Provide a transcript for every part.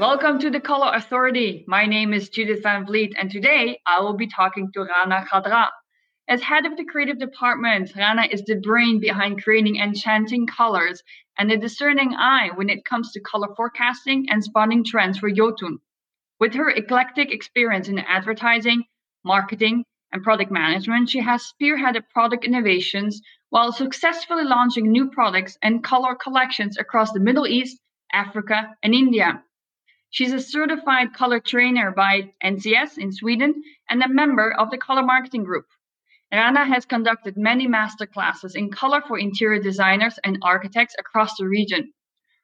Welcome to the Color Authority. My name is Judith Van Vliet, and today I will be talking to Rana Khadra. As head of the creative department, Rana is the brain behind creating enchanting colors and a discerning eye when it comes to color forecasting and spotting trends for Jotun. With her eclectic experience in advertising, marketing, and product management, she has spearheaded product innovations while successfully launching new products and color collections across the Middle East, Africa, and India. She's a certified color trainer by NCS in Sweden and a member of the Color Marketing Group. Rana has conducted many master classes in color for interior designers and architects across the region.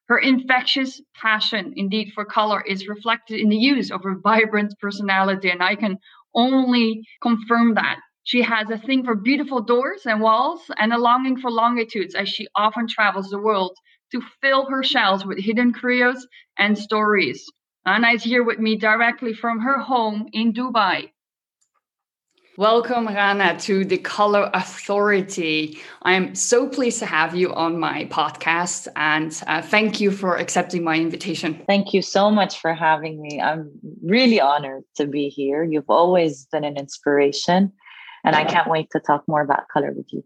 Her infectious passion, indeed, for color is reflected in the hues of her vibrant personality, and I can only confirm that. She has a thing for beautiful doors and walls and a longing for longitudes as she often travels the world to fill her shelves with hidden curios and stories. Rana is here with me directly from her home in Dubai. Welcome, Rana, to the Color Authority. I'm so pleased to have you on my podcast and uh, thank you for accepting my invitation. Thank you so much for having me. I'm really honored to be here. You've always been an inspiration, and I can't wait to talk more about color with you.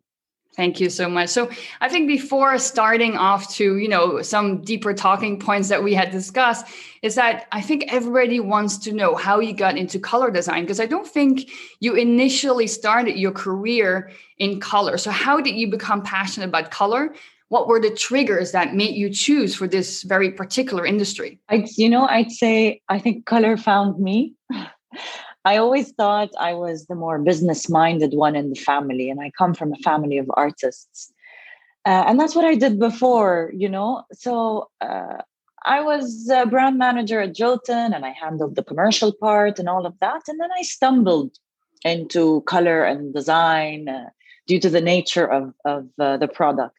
Thank you so much. So I think before starting off to, you know, some deeper talking points that we had discussed is that I think everybody wants to know how you got into color design because I don't think you initially started your career in color. So how did you become passionate about color? What were the triggers that made you choose for this very particular industry? I you know, I'd say I think color found me. I always thought I was the more business minded one in the family, and I come from a family of artists. Uh, and that's what I did before, you know. So uh, I was a brand manager at Jotun and I handled the commercial part and all of that. And then I stumbled into color and design uh, due to the nature of, of uh, the product.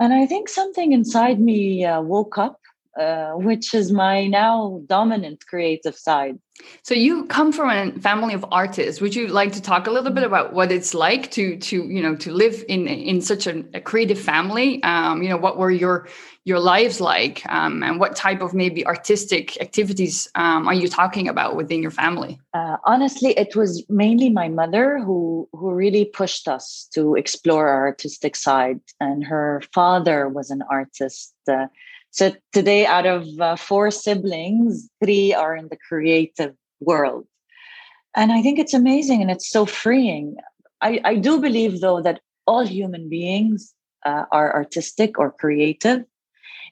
And I think something inside me uh, woke up uh, which is my now dominant creative side. So you come from a family of artists. Would you like to talk a little bit about what it's like to to you know to live in in such a, a creative family? Um, you know, what were your your lives like, um, and what type of maybe artistic activities um, are you talking about within your family? Uh, honestly, it was mainly my mother who who really pushed us to explore our artistic side, and her father was an artist. Uh, so today, out of uh, four siblings, three are in the creative world. And I think it's amazing and it's so freeing. I, I do believe, though, that all human beings uh, are artistic or creative.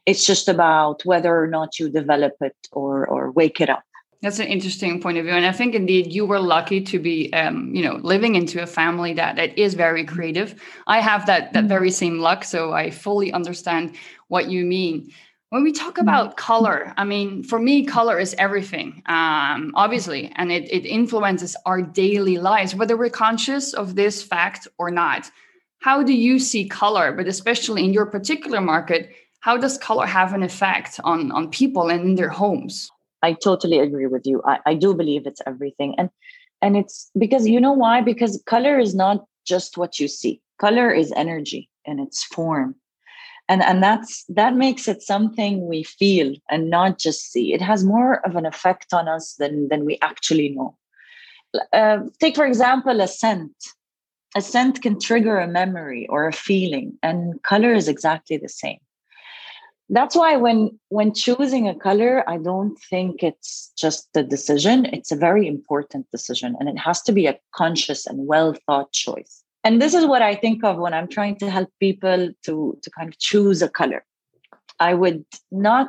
It's just about whether or not you develop it or, or wake it up. That's an interesting point of view, and I think indeed you were lucky to be, um, you know, living into a family that that is very creative. I have that that mm-hmm. very same luck, so I fully understand what you mean. When we talk about color, I mean, for me, color is everything, um, obviously, and it, it influences our daily lives, whether we're conscious of this fact or not. How do you see color, but especially in your particular market, how does color have an effect on, on people and in their homes? I totally agree with you. I, I do believe it's everything. And and it's because you know why? Because color is not just what you see. Color is energy in its form and and that's that makes it something we feel and not just see. It has more of an effect on us than than we actually know. Uh, take for example a scent. A scent can trigger a memory or a feeling and color is exactly the same. That's why when when choosing a color i don't think it's just a decision. It's a very important decision and it has to be a conscious and well thought choice and this is what i think of when i'm trying to help people to to kind of choose a color. I would not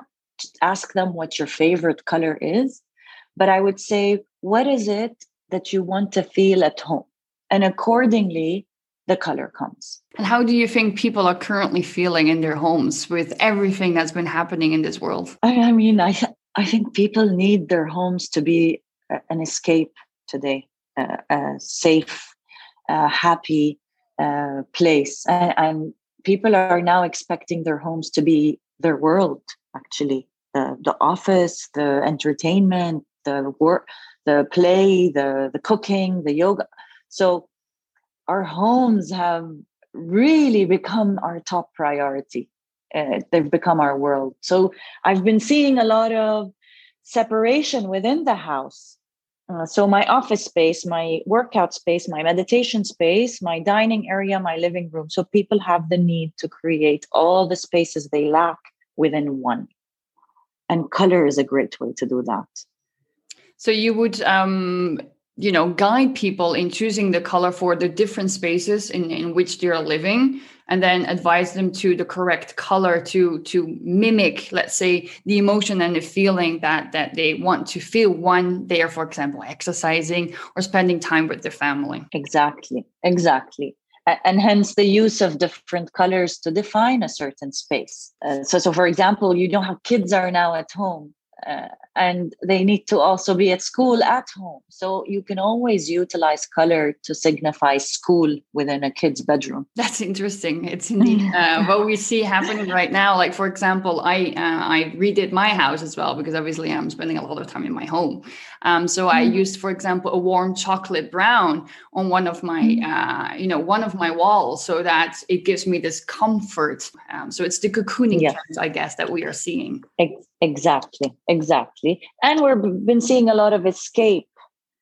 ask them what your favorite color is but i would say what is it that you want to feel at home? And accordingly the color comes. And how do you think people are currently feeling in their homes with everything that's been happening in this world? I, I mean i i think people need their homes to be an escape today uh, a safe uh, happy uh, place. And, and, people are now expecting their homes to be their world, actually. The, the office, the entertainment, the work, the play, the, the cooking, the yoga. So our homes have really become our top priority. Uh, they've become our world. So I've been seeing a lot of separation within the house. Uh, so my office space, my workout space, my meditation space, my dining area, my living room. So people have the need to create all the spaces they lack within one. And color is a great way to do that. So you would um you know guide people in choosing the color for the different spaces in, in which they're living and then advise them to the correct color to to mimic let's say the emotion and the feeling that that they want to feel when they are for example exercising or spending time with their family. Exactly exactly. And hence the use of different colors to define a certain space. Uh, so so for example you know how kids are now at home uh, and they need to also be at school at home. So you can always utilize color to signify school within a kid's bedroom. That's interesting. It's indeed uh, what we see happening right now. Like for example, I uh, I redid my house as well because obviously I'm spending a lot of time in my home. Um, so I mm-hmm. used, for example, a warm chocolate brown on one of my mm-hmm. uh, you know one of my walls so that it gives me this comfort. Um, so it's the cocooning trend, I guess, that we are seeing. Exactly, exactly. Exactly. And we've been seeing a lot of escape.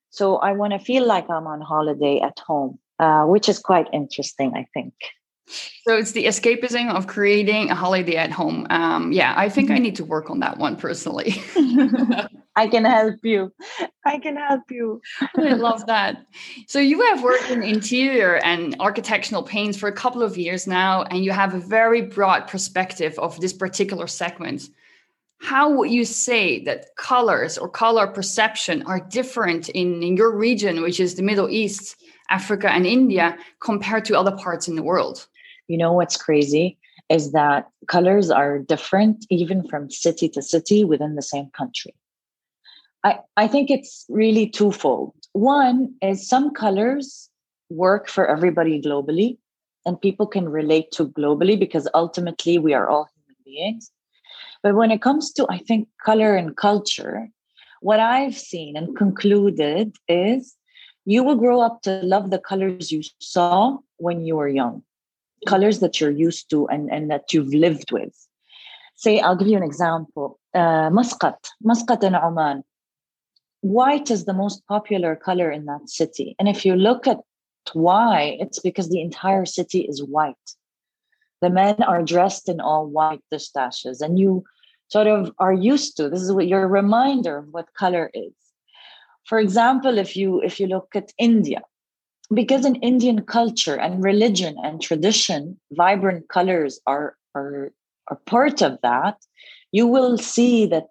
So I want to feel like I'm on holiday at home, uh, which is quite interesting, I think. So it's the escapism of creating a holiday at home. Um, yeah, I think I mm-hmm. need to work on that one personally. I can help you. I can help you. I love that. So you have worked in interior and architectural paints for a couple of years now, and you have a very broad perspective of this particular segment how would you say that colors or color perception are different in, in your region, which is the Middle East, Africa, and India, compared to other parts in the world? You know what's crazy is that colors are different even from city to city within the same country. I, I think it's really twofold. One is some colors work for everybody globally, and people can relate to globally because ultimately we are all human beings. But when it comes to, I think, color and culture, what I've seen and concluded is you will grow up to love the colors you saw when you were young, colors that you're used to and, and that you've lived with. Say, I'll give you an example. Uh, Muscat, Muscat in Oman. White is the most popular color in that city. And if you look at why, it's because the entire city is white the men are dressed in all white dishdashas and you sort of are used to this is what your reminder of what color is. For example if you if you look at india because in indian culture and religion and tradition vibrant colors are are are part of that you will see that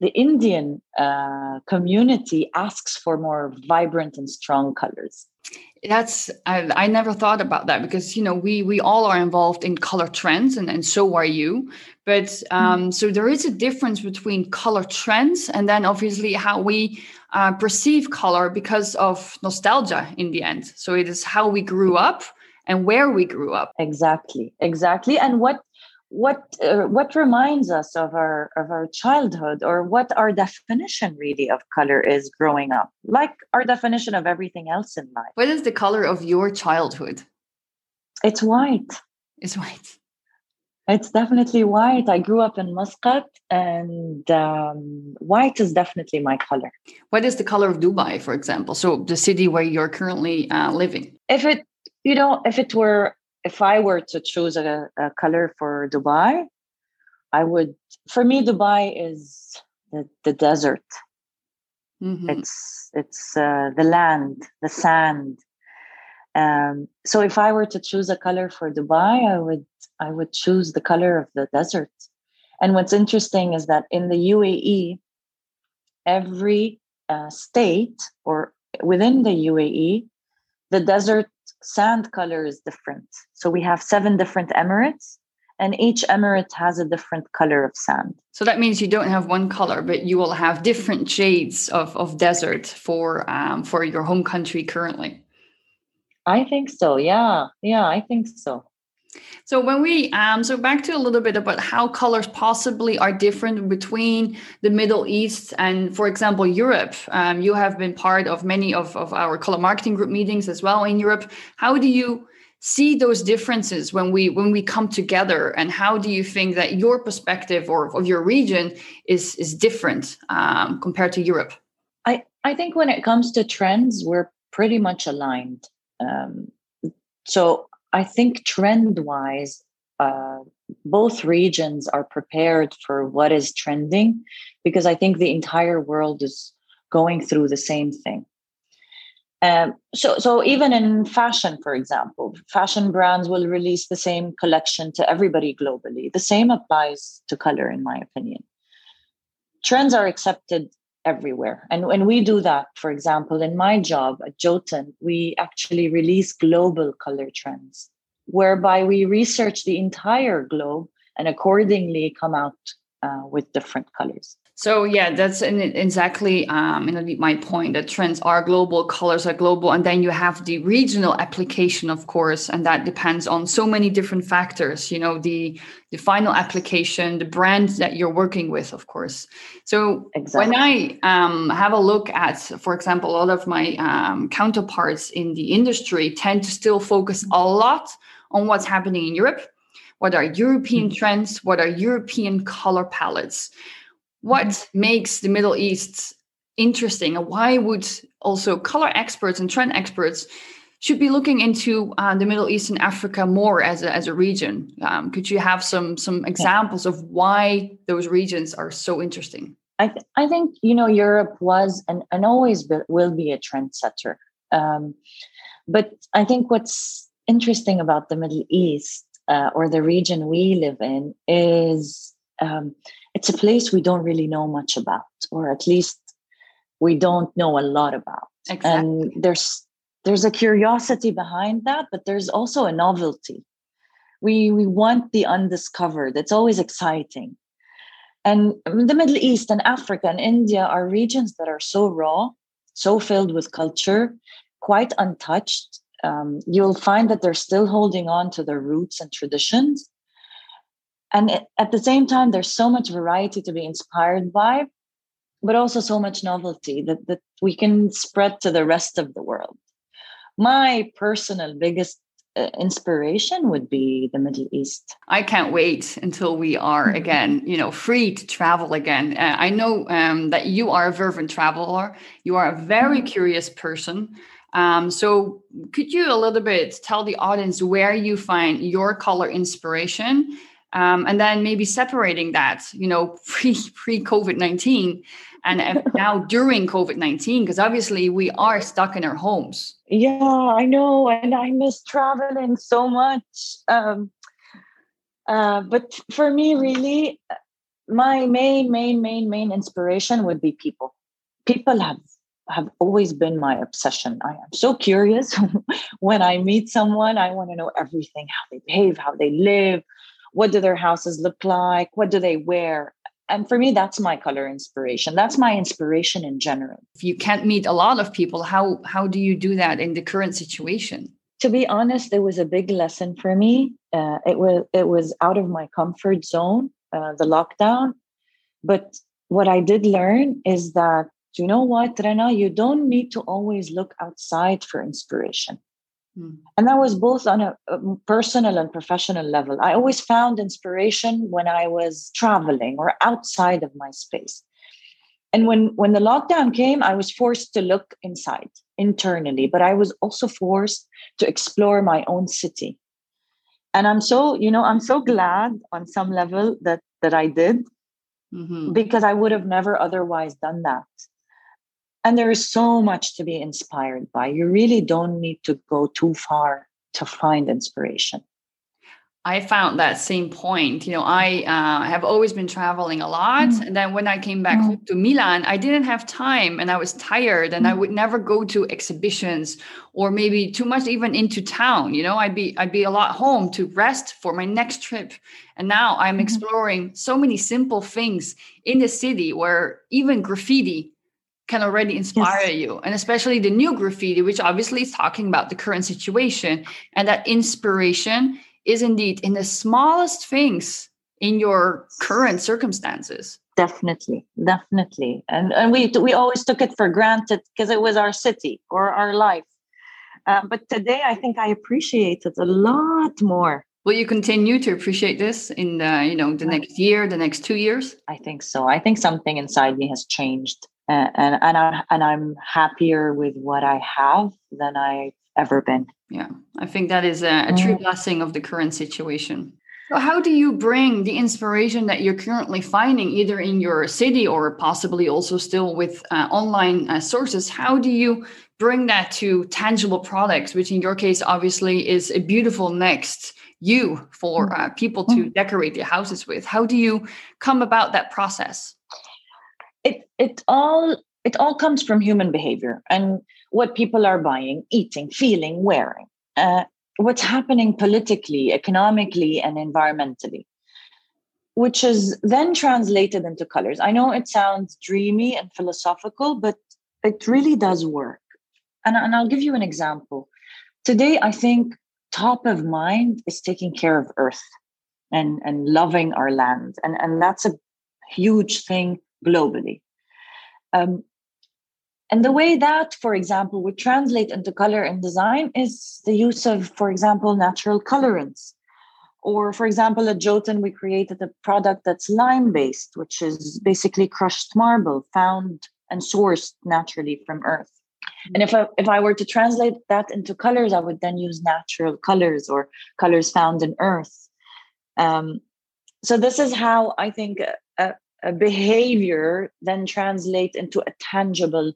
the indian uh, community asks for more vibrant and strong colors. That's I, I never thought about that because you know we we all are involved in color trends and, and so are you. But mm-hmm. um, so there is a difference between color trends and then obviously how we uh, perceive color because of nostalgia in the end. So it is how we grew up and where we grew up. Exactly exactly. And what what uh, what reminds us of our of our childhood or what our definition really of color is growing up? Like our definition of everything else in life. What is the color of your childhood? It's white. It's white. It's definitely white. I grew up in muscat and um, white is definitely my color. What is the color of dubai for example? So the city where you're currently uh, living. If it you know if it were if I were to choose a, a color for Dubai, I would. For me, Dubai is the, the desert. Mm-hmm. It's it's uh, the land, the sand. Um, so if I were to choose a color for Dubai, I would I would choose the color of the desert. And what's interesting is that in the UAE, every uh, state or within the UAE, the desert sand color is different. So we have seven different emirates, and each emirate has a different color of sand. So that means you don't have one color, but you will have different shades of, of desert for um, for your home country currently. I think so. Yeah, yeah, I think so. So when we um, so back to a little bit about how colors possibly are different between the Middle East and, for example, Europe. Um, you have been part of many of, of our color marketing group meetings as well in Europe. How do you see those differences when we when we come together and how do you think that your perspective or of your region is is different um, compared to europe i i think when it comes to trends we're pretty much aligned um, so i think trend wise uh, both regions are prepared for what is trending because i think the entire world is going through the same thing um, so, so even in fashion, for example, fashion brands will release the same collection to everybody globally. The same applies to color, in my opinion. Trends are accepted everywhere, and when we do that, for example, in my job at Jotun, we actually release global color trends, whereby we research the entire globe and accordingly come out uh, with different colors. So yeah, that's exactly um, you know, my point. That trends are global, colors are global, and then you have the regional application, of course, and that depends on so many different factors. You know, the the final application, the brand that you're working with, of course. So exactly. when I um, have a look at, for example, a lot of my um, counterparts in the industry tend to still focus a lot on what's happening in Europe. What are European mm-hmm. trends? What are European color palettes? What makes the Middle East interesting and why would also color experts and trend experts should be looking into uh, the Middle East and Africa more as a, as a region. Um, could you have some some examples of why those regions are so interesting? I, th- I think you know Europe was and, and always be, will be a trendsetter. Um, but I think what's interesting about the Middle East uh, or the region we live in is um, it's a place we don't really know much about, or at least we don't know a lot about. Exactly. And there's there's a curiosity behind that, but there's also a novelty. We we want the undiscovered. It's always exciting. And the Middle East and Africa and India are regions that are so raw, so filled with culture, quite untouched. Um, you'll find that they're still holding on to their roots and traditions and at the same time there's so much variety to be inspired by but also so much novelty that, that we can spread to the rest of the world. My personal biggest uh, inspiration would be the middle east. I can't wait until we are again you know free to travel again. Uh, i know um, that you are a fervent traveler. You are a very mm-hmm. curious person. Um, so could you a little bit tell the audience where you find your color inspiration um, and then maybe separating that you know pre pre covid-19 and now during covid-19 because obviously we are stuck in our homes yeah i know and i miss traveling so much um, uh, but for me really my main main main main inspiration would be people people have have always been my obsession. I am so curious when I meet someone. I want to know everything how they behave, how they live, what do their houses look like? What do they wear? And for me that's my color inspiration. That's my inspiration in general. If you can't meet a lot of people how how do you do that in the current situation? To be honest it was a big lesson for me. Uh, it was it was out of my comfort zone uh, the lockdown. But what i did learn is that you know what Rana you don't need to always look outside for inspiration. And that was both on a, a, personal and professional level. I always found inspiration when I was traveling or outside of my space. And when, when the lockdown came, I was forced to look inside internally, but I was also forced to explore my own city. And I'm so, you know, I'm so glad on some level that that I did mm-hmm. because I would have never otherwise done that. And there is so much to be inspired by. You really don't need to go too far to find inspiration. I found that same point. You know, I uh, have always been traveling a lot. Mm. And then when I came back mm. home to Milan, I didn't have time and I was tired and mm. I would never go to exhibitions or maybe too much even into town. You know, I'd be I'd be a lot home to rest for my next trip. And now I'm mm-hmm. exploring so many simple things in the city where even graffiti can already inspire yes. you and especially the new graffiti which obviously is talking about the current situation and that inspiration is indeed in the smallest things in your current circumstances definitely definitely and and we we always took it for granted because it was our city or our life Uh, but today, I think I appreciate it a lot more. Will you continue to appreciate this in the, you know the next year, the next two years? I think so. I think something inside me has changed, and and I and I'm happier with what I have than I've ever been. Yeah, I think that is a, a true mm. blessing of the current situation. So how do you bring the inspiration that you're currently finding, either in your city or possibly also still with uh, online uh, sources? How do you bring that to tangible products, which in your case obviously is a beautiful next you for mm. uh, people to mm. decorate their houses with? How do you come about that process? It it all it all comes from human behavior and what people are buying, eating, feeling, wearing. Uh, what's happening politically, economically, and environmentally, which is then translated into colors. I know it sounds dreamy and philosophical, but it really does work. And, and I'll give you an example. Today, I think top of mind is taking care of Earth and, and loving our land. And, and that's a huge thing globally. Um, and the way that, for example, would translate into color and design is the use of, for example, natural colorants. Or, for example, at Jotun, we created a product that's lime based, which is basically crushed marble found and sourced naturally from Earth. And if I, if I were to translate that into colors, I would then use natural colors or colors found in Earth. Um, so this is how I think a, behavior then translate into a tangible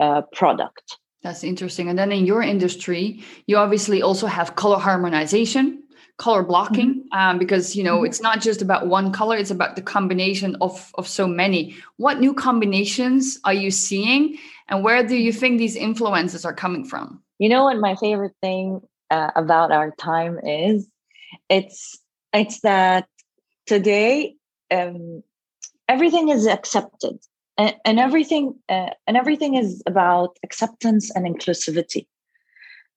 uh, product. That's interesting. And then in your industry, you obviously also have color harmonization, color blocking, mm-hmm. um, because you know mm-hmm. it's not just about one color; it's about the combination of of so many. What new combinations are you seeing, and where do you think these influences are coming from? You know what my favorite thing uh, about our time is? It's it's that today um, everything is accepted. And, and everything uh, and everything is about acceptance and inclusivity.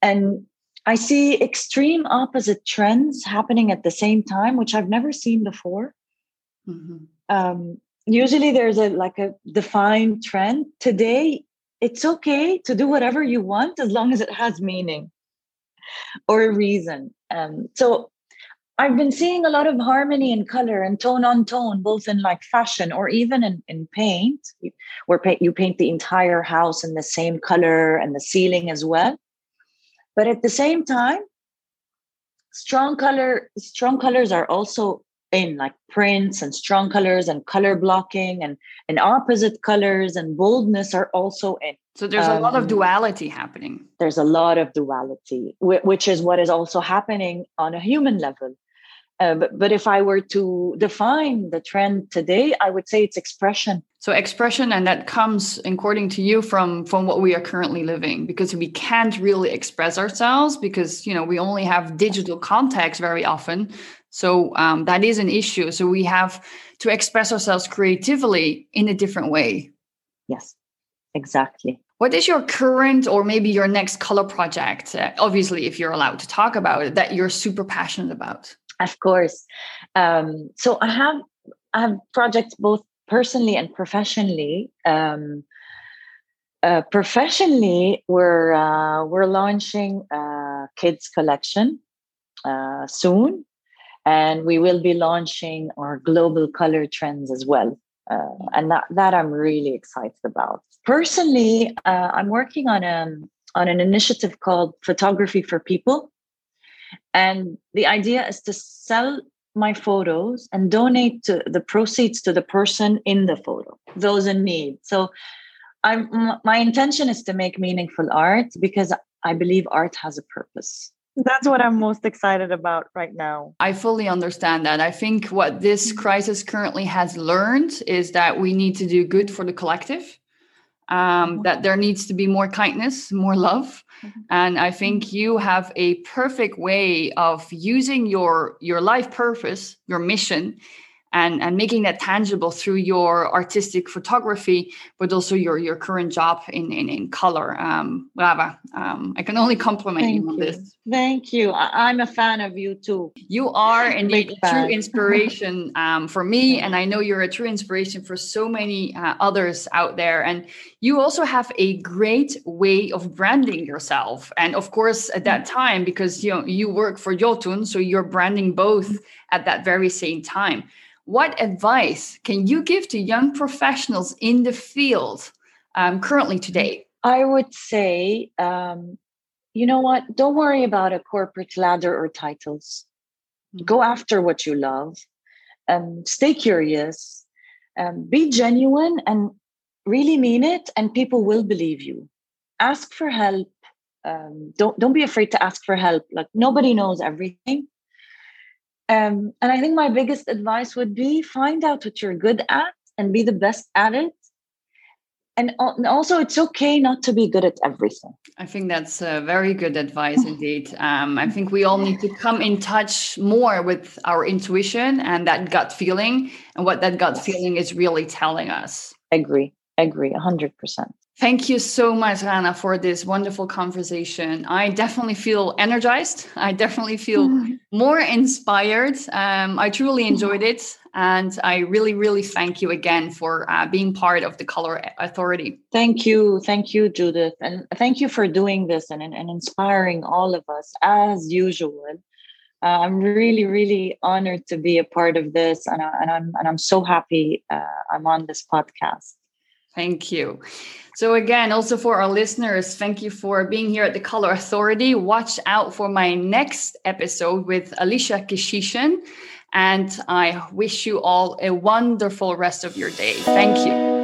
And i see extreme opposite trends happening at the same time which i've never seen before. Mm-hmm. um, usually there's a like a defined trend. Today it's okay to do whatever you want as long as it has meaning or a reason. Um, so I've been seeing a lot of harmony and color and tone on tone, both in like fashion or even in, in paint, where you paint the entire house in the same color and the ceiling as well. But at the same time, strong color, strong colors are also in like prints and strong colors and color blocking and, and opposite colors and boldness are also in. So there's um, a lot of um, duality happening. There's a lot of duality, which is what is also happening on a human level. Uh, but, but if I were to define the trend today, I would say it's expression. So expression, and that comes, according to you, from from what we are currently living, because we can't really express ourselves because you know we only have digital contacts very often. So um, that is an issue. So we have to express ourselves creatively in a different way. Yes, exactly. What is your current or maybe your next color project? Uh, obviously, if you're allowed to talk about it, that you're super passionate about. Of course. Um, so I have I have projects both personally and professionally. Um, uh, professionally, we're uh, we're launching a kids collection uh, soon, and we will be launching our global color trends as well. Uh, and that, that I'm really excited about. Personally, uh, I'm working on a um, on an initiative called Photography for People, and the idea is to sell my photos and donate to the proceeds to the person in the photo, those in need. So I'm my intention is to make meaningful art because I believe art has a purpose. That's what I'm most excited about right now. I fully understand that. I think what this crisis currently has learned is that we need to do good for the collective um, mm-hmm. that there needs to be more kindness, more love. Mm-hmm. And I think mm-hmm. you have a perfect way of using your your life purpose, your mission, and, and making that tangible through your artistic photography, but also your, your current job in, in, in color. Um, Rana, um, I can only compliment Thank you on this. Thank you. I, am a fan of you too. You are indeed a true inspiration um, for me, and I know you're a true inspiration for so many uh, others out there. And you also have a great way of branding yourself. And of course, at that time, because you know you work for Jotun, so you're branding both at that very same time. What advice can you give to young professionals in the field um, currently today? I would say, um, you know what? Don't worry about a corporate ladder or titles. Mm-hmm. Go after what you love. Um, stay curious. Be genuine and really mean it, and people will believe you. Ask for help. Um, don't don't be afraid to ask for help. Like nobody knows everything. Um, and I think my biggest advice would be find out what you're good at and be the best at it. And also, it's okay not to be good at everything. I think that's a very good advice indeed. Um, I think we all need to come in touch more with our intuition and that gut feeling, and what that gut feeling is really telling us. Agree, agree, 100%. Thank you so much, Rana, for this wonderful conversation. I definitely feel energized. I definitely feel more inspired. Um, I truly enjoyed it. And I really, really thank you again for uh, being part of the Color Authority. Thank you. Thank you, Judith. And thank you for doing this and, and inspiring all of us as usual. Uh, I'm really, really honored to be a part of this. And, I, and, I'm, and I'm so happy uh, I'm on this podcast. Thank you. So, again, also for our listeners, thank you for being here at the Color Authority. Watch out for my next episode with Alicia Kishishan. And I wish you all a wonderful rest of your day. Thank you.